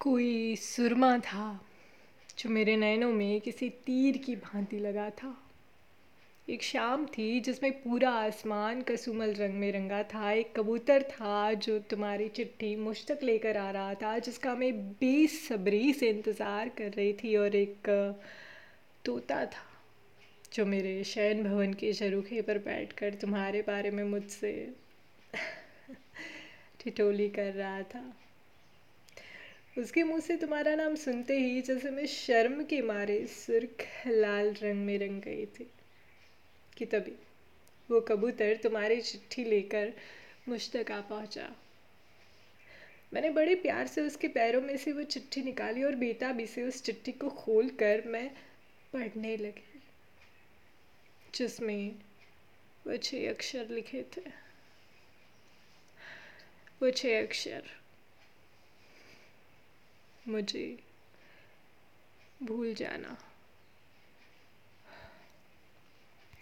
कोई सुरमा था जो मेरे नैनों में किसी तीर की भांति लगा था। एक शाम थी जिसमें पूरा आसमान कसुमल रंग में रंगा था। एक कबूतर था जो तुम्हारी चिट्ठी मुझ तक लेकर आ रहा था, जिसका मैं बेसब्री से इंतज़ार कर रही थी। और एक तोता था जो मेरे शयन भवन के शरूखे पर बैठकर तुम्हारे बारे में मुझसे ठिठोली कर रहा था। उसके मुँह से तुम्हारा नाम सुनते ही जैसे मैं शर्म के मारे सुर्ख लाल रंग में रंग गई थी कि तभी वो कबूतर तुम्हारी चिट्ठी लेकर मुझ तक आ पहुँचा। मैंने बड़े प्यार से उसके पैरों में से वो चिट्ठी निकाली और बेटा बेताबी से उस चिट्ठी को खोल कर मैं पढ़ने लगी, जिसमें वो छः अक्षर लिखे थे। वो छः अक्षर मुझे भूल जाना।